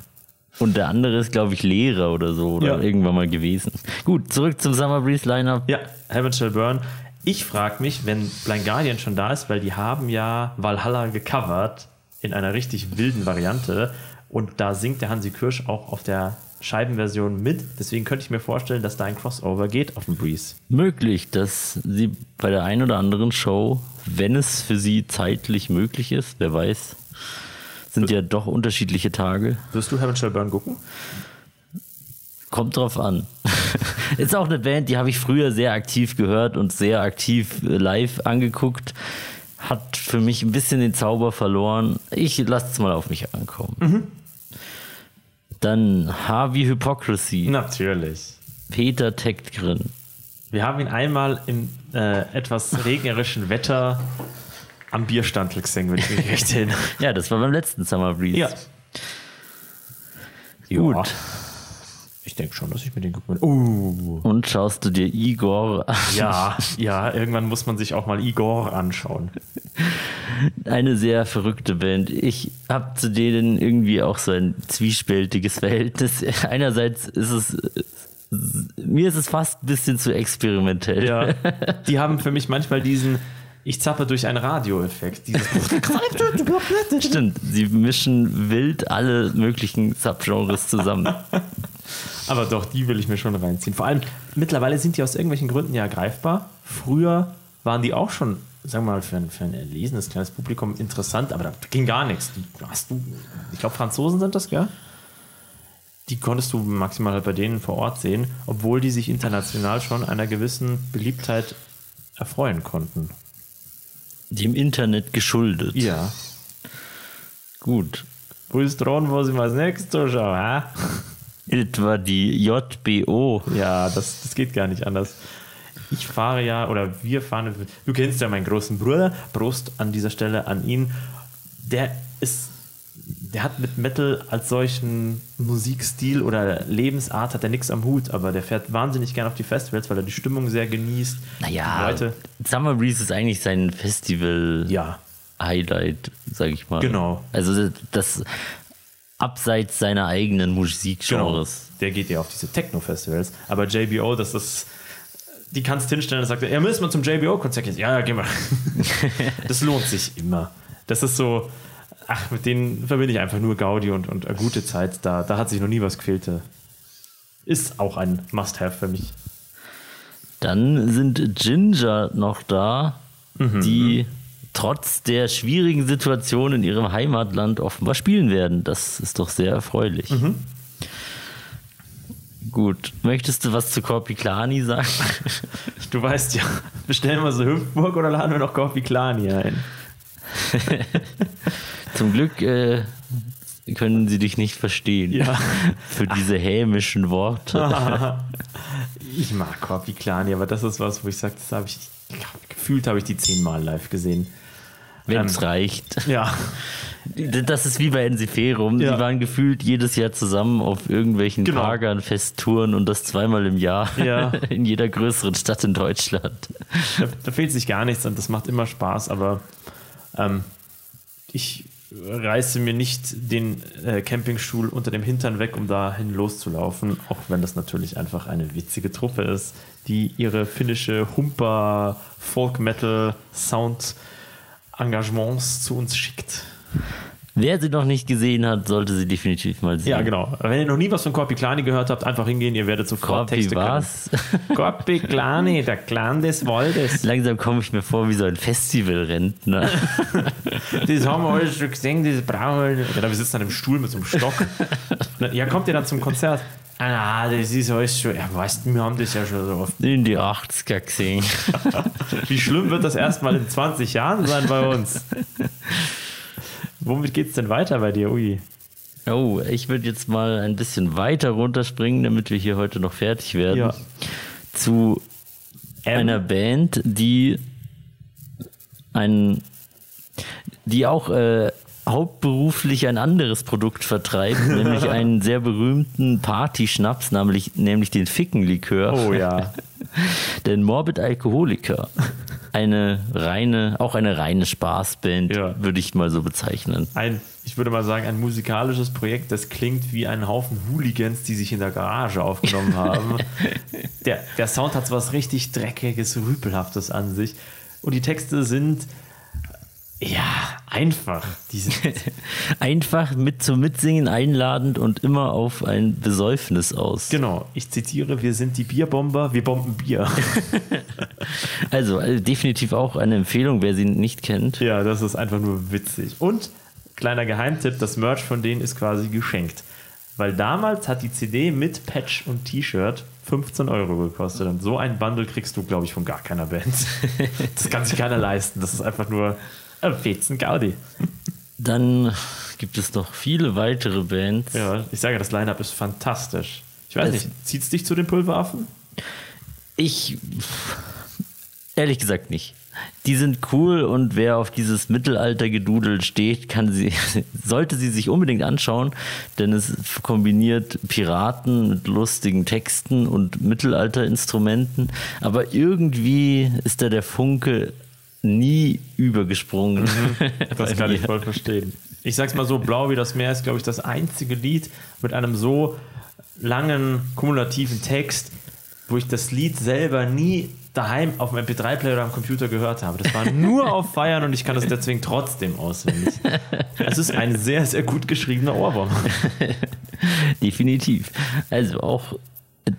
Und der andere ist, glaube ich, Lehrer oder so oder Ja. irgendwann mal gewesen. Gut, zurück zum Summer Breeze Lineup. Ja, Heaven Shall Burn. Ich frage mich, wenn Blind Guardian schon da ist, weil die haben ja Valhalla gecovert in einer richtig wilden Variante und da singt der Hansi Kirsch auch auf der Scheibenversion mit. Deswegen könnte ich mir vorstellen, dass da ein Crossover geht auf dem Breeze. Möglich, dass sie bei der einen oder anderen Show, wenn es für sie zeitlich möglich ist, wer weiß, sind ja doch unterschiedliche Tage. Wirst du Heaven Shall Burn gucken? Kommt drauf an. Ist auch eine Band, die habe ich früher sehr aktiv gehört und sehr aktiv äh, live angeguckt. Hat für mich ein bisschen den Zauber verloren. Ich lasse es mal auf mich ankommen. Dann Harvey Hypocrisy, Natürlich. Peter Tektgren. Wir haben ihn einmal im äh, etwas regnerischen Wetter am Bierstandl gesehen, wenn ich mich recht erinnere. Ja, das war beim letzten Summer Breeze. Ja. Gut. Ja. Ich denke schon, dass ich mir den gucken will. Uh. Und schaust du dir Igor an? Ja, ja, irgendwann muss man sich auch mal Igor anschauen. Eine sehr verrückte Band. Ich habe zu denen irgendwie auch so ein zwiespältiges Verhältnis. Einerseits ist es, mir ist es fast ein bisschen zu experimentell. Ja. Die haben für mich manchmal diesen Ich zappe durch einen Radioeffekt. Stimmt, sie mischen wild alle möglichen Subgenres zusammen. Aber doch, die will ich mir schon reinziehen. Vor allem, mittlerweile sind die aus irgendwelchen Gründen ja greifbar. Früher waren die auch schon, sagen wir mal, für ein, für ein erlesenes kleines Publikum interessant, aber da ging gar nichts. Du, hast du, ich glaube, Franzosen sind das, gell? die konntest du maximal halt bei denen vor Ort sehen, obwohl die sich international schon einer gewissen Beliebtheit erfreuen konnten. Dem Internet geschuldet. Ja. Gut. Wo ist dran, wo sind wir als nächstes zuschauen? hä? Etwa die JBO. Ja, das, das geht gar nicht anders. Ich fahre ja, oder wir fahren, du kennst ja meinen großen Bruder, Prost an dieser Stelle an ihn. Der ist, der hat mit Metal als solchen Musikstil oder Lebensart hat er nichts am Hut, aber der fährt wahnsinnig gern auf die Festivals, weil er die Stimmung sehr genießt. Naja, Leute, Summer Breeze ist eigentlich sein Festival-Highlight, ja, sag ich mal. Genau. Also das abseits seiner eigenen genau. Musikgenres. Der geht ja auf diese Techno-Festivals, aber JBO, das ist, die kannst hinstellen und sagt, ja, müssen wir zum JBO-Konzert gehen? Ja, ja, gehen wir. das lohnt sich immer. Das ist so, ach, mit denen verbinde ich einfach nur Gaudi und, und eine gute Zeit. Da, da hat sich noch nie was gefehlt. Ist auch ein Must-Have für mich. Dann sind Ginger noch da, Mhm, die trotz der schwierigen Situation in ihrem Heimatland offenbar spielen werden. Das ist doch sehr erfreulich. Mhm. Gut, möchtest du was zu Korpiklani sagen? Du weißt ja, bestellen wir so Hüpfburg oder laden wir noch Corpi Klani ein? Zum Glück äh, können sie dich nicht verstehen. Ja. Für diese hämischen Worte. Ich mag Corpi Klani, aber das ist was, wo ich sage, das habe ich, gefühlt habe ich die zehnmal live gesehen. Wenn es Ähm, reicht. Ja, Das ist wie bei Ensiferum. Ja. Die waren gefühlt jedes Jahr zusammen auf irgendwelchen Genau. Festtouren und das zweimal im Jahr Ja. in jeder größeren Stadt in Deutschland. da, da fehlt sich gar nichts und das macht immer Spaß, aber ähm, ich reiße mir nicht den äh, Campingstuhl unter dem Hintern weg, um dahin loszulaufen, auch wenn das natürlich einfach eine witzige Truppe ist, die ihre finnische Humper Folk Metal Sound Engagements zu uns schickt. Wer sie noch nicht gesehen hat, sollte sie definitiv mal sehen. Ja, genau. Wenn ihr noch nie was von Corpi Klani gehört habt, einfach hingehen, ihr werdet sofort Korpi Texte was? können. Corpi Klani, der Clan des Waldes. Langsam komme ich mir vor wie so ein Festivalrentner. Das haben wir alles schon gesehen, das brauchen wir. Ja, da wir sitzen an einem Stuhl mit so einem Stock. Ja, kommt ihr dann zum Konzert? Ah, das ist alles schon. Ja, weißt wir haben das ja schon so oft. In die 80er gesehen. Wie schlimm wird das erstmal in 20 Jahren sein bei uns? Womit geht's denn weiter bei dir, Ui? Oh, ich würde jetzt mal ein bisschen weiter runterspringen, damit wir hier heute noch fertig werden. Ja. Zu einer Band, die ein, die auch äh, hauptberuflich ein anderes Produkt vertreibt, nämlich einen sehr berühmten Partyschnaps, nämlich, nämlich den Fickenlikör. Oh ja. Denn Morbid Alkoholiker, eine reine, auch eine reine Spaßband, Ja. würde ich mal so bezeichnen. Ein, ich würde mal sagen, ein musikalisches Projekt, das klingt wie ein Haufen Hooligans, die sich in der Garage aufgenommen haben. der, der Sound hat was richtig Dreckiges, Rüpelhaftes an sich. Und die Texte sind ja einfach. Einfach mit zum Mitsingen einladend und immer auf ein Besäufnis aus. genau, ich zitiere: Wir sind die Bierbomber, wir bomben Bier. Also, also definitiv auch eine Empfehlung, wer sie nicht kennt. ja, das ist einfach nur witzig. Und kleiner Geheimtipp: Das Merch von denen ist quasi geschenkt. Weil damals hat die CD mit Patch und T-Shirt 15 Euro gekostet. Und so ein Bundle kriegst du, glaube ich, von gar keiner Band. Das kann sich keiner leisten. Das ist einfach nur Fetzen Gaudi. Dann gibt es noch viele weitere Bands. Ja, ich sage, das Line-Up ist fantastisch. Ich weiß Es- nicht, zieht es dich zu den Pulveraffen? Ich ehrlich gesagt nicht. Die sind cool und wer auf dieses Mittelaltergedudel steht, kann sie, sollte sie sich unbedingt anschauen, denn es kombiniert Piraten mit lustigen Texten und Mittelalterinstrumenten, aber irgendwie ist da der Funke nie übergesprungen. Das bei kann ich mir. voll verstehen. Ich sag's mal so, Blau wie das Meer ist, glaube ich, das einzige Lied mit einem so langen, kumulativen Text, wo ich das Lied selber nie daheim auf dem MP3-Player oder am Computer gehört habe. Das war nur auf Feiern und ich kann das deswegen trotzdem auswendig. Es ist ein sehr, sehr gut geschriebener Ohrwurm. Definitiv. Also auch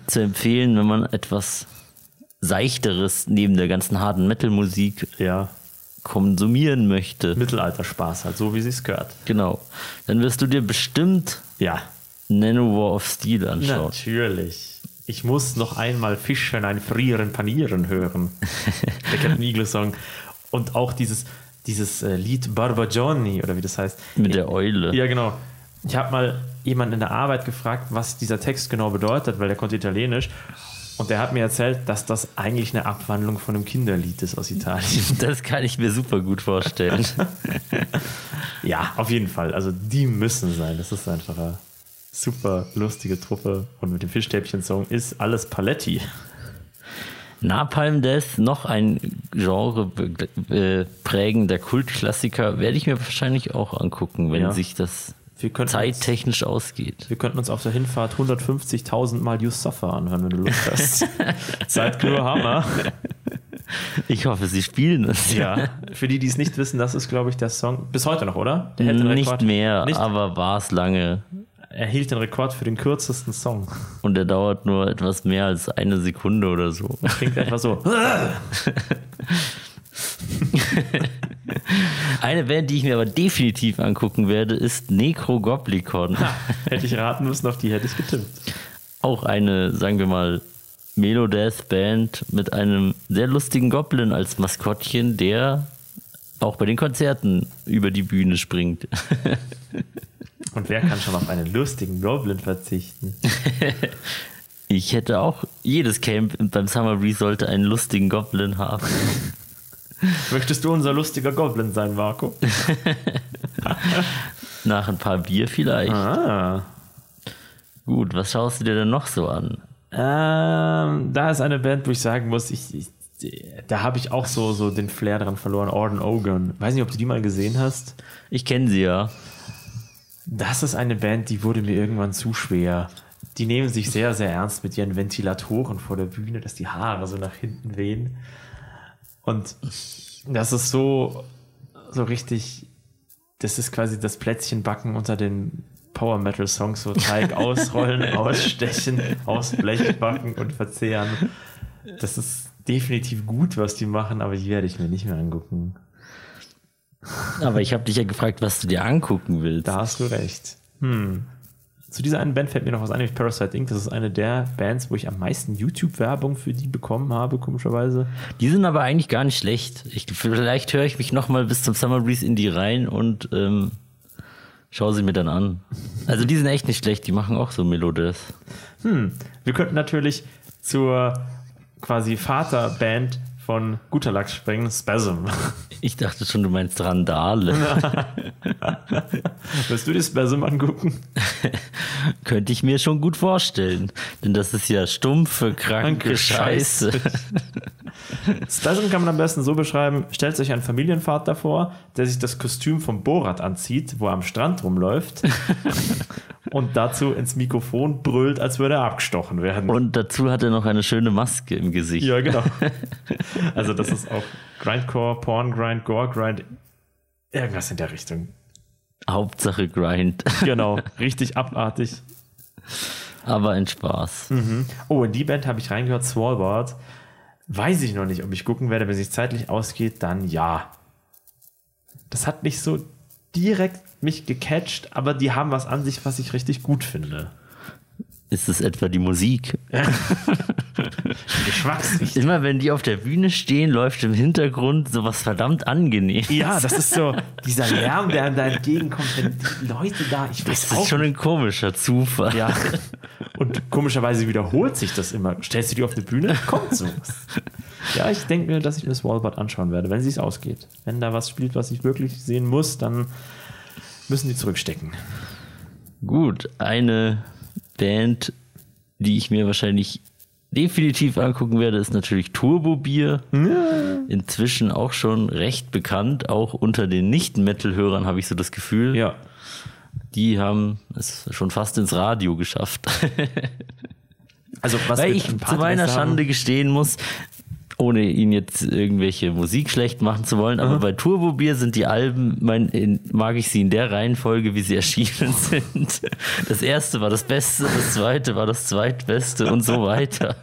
zu empfehlen, wenn man etwas Seichteres neben der ganzen harten Metal-Musik Ja, konsumieren möchte. Mittelalter-Spaß halt, so wie sich's gehört. Genau. Dann wirst du dir bestimmt Ja, Nanowar of Steel anschauen. Natürlich. Ich muss noch einmal Fischen ein Frieren panieren hören. Der Captain Eagle Song. Und auch dieses, dieses äh, Lied Barbagianni, oder wie das heißt. Mit der Eule. Ja, genau. Ich habe mal jemanden in der Arbeit gefragt, was dieser Text genau bedeutet, weil der konnte Italienisch. Und der hat mir erzählt, dass das eigentlich eine Abwandlung von einem Kinderlied ist aus Italien. Das kann ich mir super gut vorstellen. Ja, auf jeden Fall. Also die müssen sein. Das ist einfach eine super lustige Truppe. Und mit dem Fischstäbchen-Song ist alles Paletti. Napalm Death, noch ein Genre prägender Kultklassiker, werde ich mir wahrscheinlich auch angucken, wenn Ja. sich das könnten, zeittechnisch ausgeht. wir könnten uns auf der Hinfahrt 150.000 Mal You Suffer anhören, wenn du Lust hast. Seid nur Hammer. Ich hoffe, sie spielen es. Ja, für die, die es nicht wissen, das ist, glaube ich, der Song bis heute noch, oder? Der hält den Nicht Rekord. mehr, Nicht? aber war es lange. Er hielt den Rekord für den kürzesten Song. Und der dauert nur etwas mehr als eine Sekunde oder so. Klingt etwa so. Eine Band, die ich mir aber definitiv angucken werde, ist Necrogoblicon. Hätte ich raten müssen, auf die hätte ich getippt. Auch eine, sagen wir mal, Melodeath-Band mit einem sehr lustigen Goblin als Maskottchen, der auch bei den Konzerten über die Bühne springt. Und wer kann schon auf einen lustigen Goblin verzichten? Ich hätte auch, jedes Camp beim Summer Breeze sollte einen lustigen Goblin haben. Möchtest du unser lustiger Goblin sein, Marco? Nach ein paar Bier vielleicht. Ah. Gut, was schaust du dir denn noch so an? Ähm, da ist eine Band, wo ich sagen muss, ich, ich, da habe ich auch so, so den Flair dran verloren. Orden Ogan. Weiß nicht, ob du die mal gesehen hast. Ich kenne sie ja. Das ist eine Band, die wurde mir irgendwann zu schwer. Die nehmen sich sehr, sehr ernst mit ihren Ventilatoren vor der Bühne, dass die Haare so nach hinten wehen. Und das ist so, so richtig, das ist quasi das Plätzchenbacken unter den Power Metal Songs, so Teig ausrollen, ausstechen, aus Blech backen und verzehren. Das ist definitiv gut, was die machen, aber die werde ich mir nicht mehr angucken. Aber ich habe dich ja gefragt, was du dir angucken willst. Da hast du recht. Hm. Zu dieser einen Band fällt mir noch was ein, nämlich Parasite Inc. Das ist eine der Bands, wo ich am meisten YouTube-Werbung für die bekommen habe, komischerweise. Die sind aber eigentlich gar nicht schlecht. Ich, vielleicht höre ich mich noch mal bis zum Summer Breeze in die rein und ähm, schaue sie mir dann an. Also die sind echt nicht schlecht. Die machen auch so Melodies. Hm. Wir könnten natürlich zur quasi Vaterband von Guter Lachs springen, Spasm. Ich dachte schon, du meinst Randale. Willst du dir Spasm angucken? Könnte ich mir schon gut vorstellen. Denn das ist ja stumpfe, kranke Kranke Scheiße. Spasm kann man am besten so beschreiben: stellt sich einen Familienvater vor, der sich das Kostüm vom Borat anzieht, wo er am Strand rumläuft und dazu ins Mikrofon brüllt, als würde er abgestochen werden. Und dazu hat er noch eine schöne Maske im Gesicht. Ja, genau. Also das ist auch Grindcore, Porn Grind, Gore Grind, irgendwas in der Richtung. Hauptsache Grind. Genau, richtig abartig. Aber ein Spaß. Oh, in die Band habe ich reingehört, Swallboard. Weiß ich noch nicht, ob ich gucken werde, wenn es sich zeitlich ausgeht, dann ja. Das hat nicht so direkt mich gecatcht, aber die haben was an sich, was ich richtig gut finde. Ist es etwa die Musik? Geschmacksrichtung. Immer wenn die auf der Bühne stehen, läuft im Hintergrund sowas verdammt angenehm. Ja, das ist so dieser Lärm, der einem da entgegenkommt, wenn die Leute da, ich weiß Das ist schon ein komischer Zufall. Ja. Und komischerweise wiederholt sich das immer. Stellst du die auf eine Bühne, kommt so. Ja, ich denke mir, dass ich mir das Wallboard anschauen werde, wenn es ausgeht. Wenn da was spielt, was ich wirklich sehen muss, dann müssen die zurückstecken. Gut, eine Band, die ich mir wahrscheinlich definitiv angucken werde, ist natürlich Turbo Bier. Inzwischen auch schon recht bekannt, auch unter den Nicht-Metal-Hörern habe ich so das Gefühl. Ja. Die haben es schon fast ins Radio geschafft. Also, was Weil ich zu meiner haben- Schande gestehen muss, ohne ihn jetzt irgendwelche Musik schlecht machen zu wollen, aber bei Turbo Bier sind die Alben, mein, in, mag ich sie in der Reihenfolge, wie sie erschienen sind. Das erste war das Beste, das zweite war das zweitbeste und so weiter.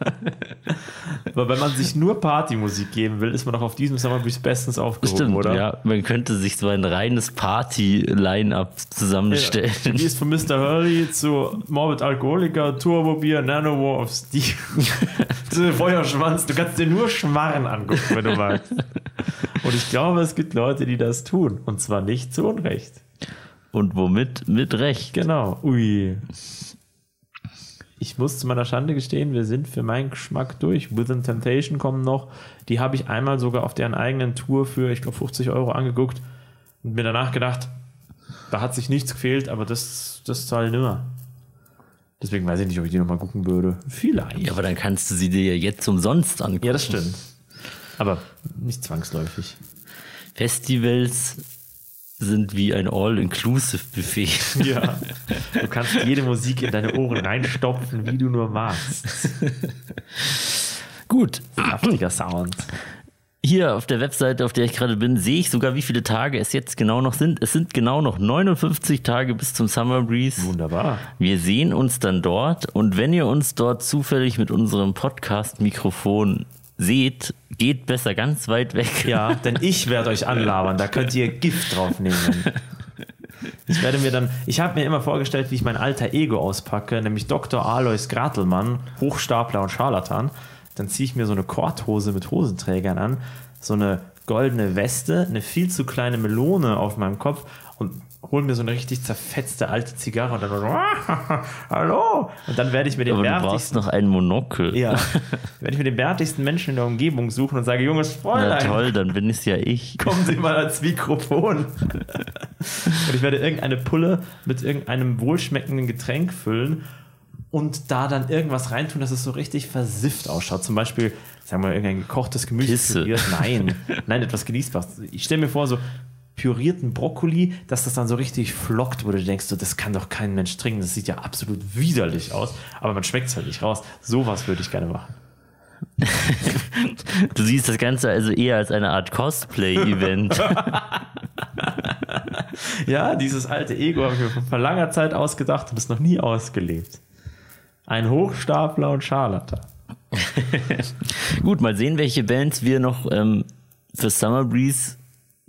Aber wenn man sich nur Partymusik geben will, ist man doch auf diesem Summer Breeze bestens aufgehoben, Stimmt, oder? ja. Man könnte sich so ein reines Party-Line-Up zusammenstellen. Wie es von Mr. Hurley zu Morbid Alkoholiker, Turbo Beer, Nano War of Steel. Feuerschwanz, du kannst dir nur Schmarren angucken, wenn du magst. Und ich glaube, es gibt Leute, die das tun. Und zwar nicht zu Unrecht. Und womit? Mit Recht. Genau. Ui. Ich muss zu meiner Schande gestehen, wir sind für meinen Geschmack durch. Within Temptation kommen noch. Die habe ich einmal sogar auf deren eigenen Tour für, ich glaube, 50 Euro angeguckt und mir danach gedacht, da hat sich nichts gefehlt, aber das, das zahle ich nimmer. Deswegen weiß ich nicht, ob ich die nochmal gucken würde. Vielleicht. Ja, aber dann kannst du sie dir ja jetzt umsonst angucken. Ja, das stimmt. Aber nicht zwangsläufig. Festivals sind wie ein All-Inclusive-Buffet. Ja. Du kannst jede Musik in deine Ohren reinstopfen, wie du nur magst. Gut, Saftiger Sound. Hier auf der Webseite, auf der ich gerade bin, sehe ich sogar, wie viele Tage es jetzt genau noch sind. Es sind genau noch 59 Tage bis zum Summer Breeze. Wunderbar. Wir sehen uns dann dort und wenn ihr uns dort zufällig mit unserem Podcast-Mikrofon seht, geht besser ganz weit weg. Ja, denn ich werde euch anlabern. Da könnt ihr Gift drauf nehmen. Ich werde mir dann, ich habe mir immer vorgestellt, wie ich mein alter Ego auspacke, nämlich Dr. Alois Gratelmann, Hochstapler und Scharlatan. Dann ziehe ich mir so eine Korthose mit Hosenträgern an, so eine goldene Weste, eine viel zu kleine Melone auf meinem Kopf und hol mir so eine richtig zerfetzte alte Zigarre und dann so, hallo. Und dann werde ich mir den Aber du bärtigsten brauchst noch ein Monokel. ja, werde ich mir den bärtigsten Menschen in der Umgebung suchen und sage, junges Na Fräulein, toll, dann bin es ja ich. kommen Sie mal ans Mikrofon. und ich werde irgendeine Pulle mit irgendeinem wohlschmeckenden Getränk füllen und da dann irgendwas reintun, dass es so richtig versifft ausschaut. Zum Beispiel, sagen wir mal, irgendein gekochtes Gemüse. Pisse. püriert. Nein, nein, etwas Genießbares. Ich stelle mir vor, so pürierten Brokkoli, dass das dann so richtig flockt, wo du denkst, so, das kann doch kein Mensch trinken. Das sieht ja absolut widerlich aus, aber man schmeckt es halt nicht raus. Sowas würde ich gerne machen. Du siehst das Ganze also eher als eine Art Cosplay-Event. Ja, dieses alte Ego habe ich mir vor langer Zeit ausgedacht und es noch nie ausgelebt. Ein Hochstapler und Scharlatan. Gut, mal sehen, welche Bands wir noch ähm, für Summer Breeze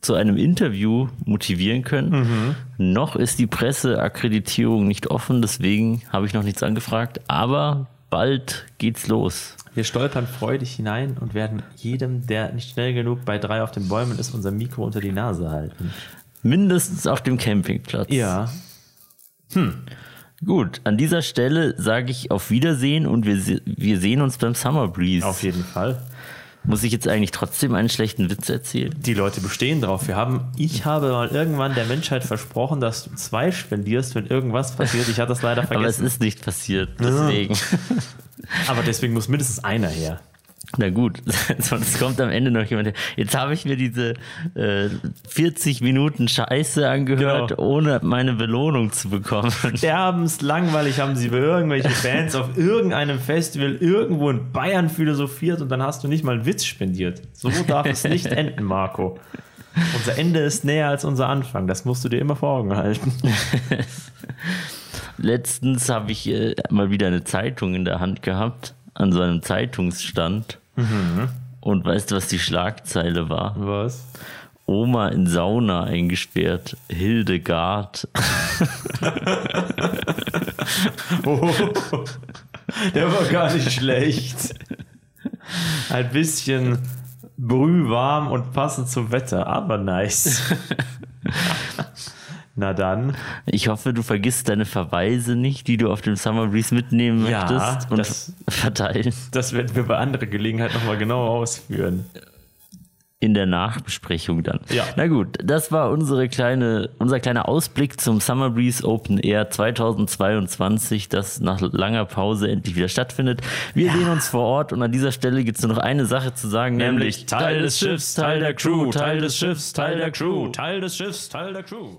zu einem Interview motivieren können. Noch ist die Presseakkreditierung nicht offen, deswegen habe ich noch nichts angefragt, aber bald geht's los. Wir stolpern freudig hinein und werden jedem, der nicht schnell genug bei drei auf den Bäumen ist, unser Mikro unter die Nase halten. Mindestens auf dem Campingplatz. Ja. Gut, an dieser Stelle sage ich auf Wiedersehen und wir, se- wir sehen uns beim Summer Breeze. Auf jeden Fall. Muss ich jetzt eigentlich trotzdem einen schlechten Witz erzählen? Die Leute bestehen drauf. Wir haben, ich habe mal irgendwann der Menschheit versprochen, dass du zwei spendierst, wenn irgendwas passiert. Ich hatte das leider Aber es vergessen. ist nicht passiert, deswegen. Aber deswegen muss mindestens einer her. Na gut, sonst kommt am Ende noch jemand. Jetzt habe ich mir diese äh, 40 Minuten Scheiße angehört, Genau. ohne meine Belohnung zu bekommen. sterbenslangweilig haben sie bei irgendwelchen Bands auf irgendeinem Festival irgendwo in Bayern philosophiert und dann hast du nicht mal einen Witz spendiert. So darf es nicht enden, Marco. Unser Ende ist näher als unser Anfang. Das musst du dir immer vor Augen halten. Letztens habe ich äh, mal wieder eine Zeitung in der Hand gehabt, an so einem Zeitungsstand. Und weißt du, was die Schlagzeile war? Was? Oma in Sauna eingesperrt, Hildegard. Oh, der war gar nicht schlecht. Ein bisschen brühwarm und passend zum Wetter, aber nice. Na dann. Ich hoffe, du vergisst deine Verweise nicht, die du auf dem Summer Breeze mitnehmen Ja, möchtest und das- verteilen. Das werden wir bei anderer Gelegenheit nochmal genauer ausführen. In der Nachbesprechung dann. Ja. Na gut, das war unsere kleine, unser kleiner Ausblick zum Summer Breeze Open Air 2022, das nach langer Pause endlich wieder stattfindet. Wir sehen uns vor Ort und an dieser Stelle gibt es nur noch eine Sache zu sagen, nämlich Teil des Schiffs, Teil der Crew, Teil des Schiffs, Teil der Crew, Teil des Schiffs, Teil der Crew.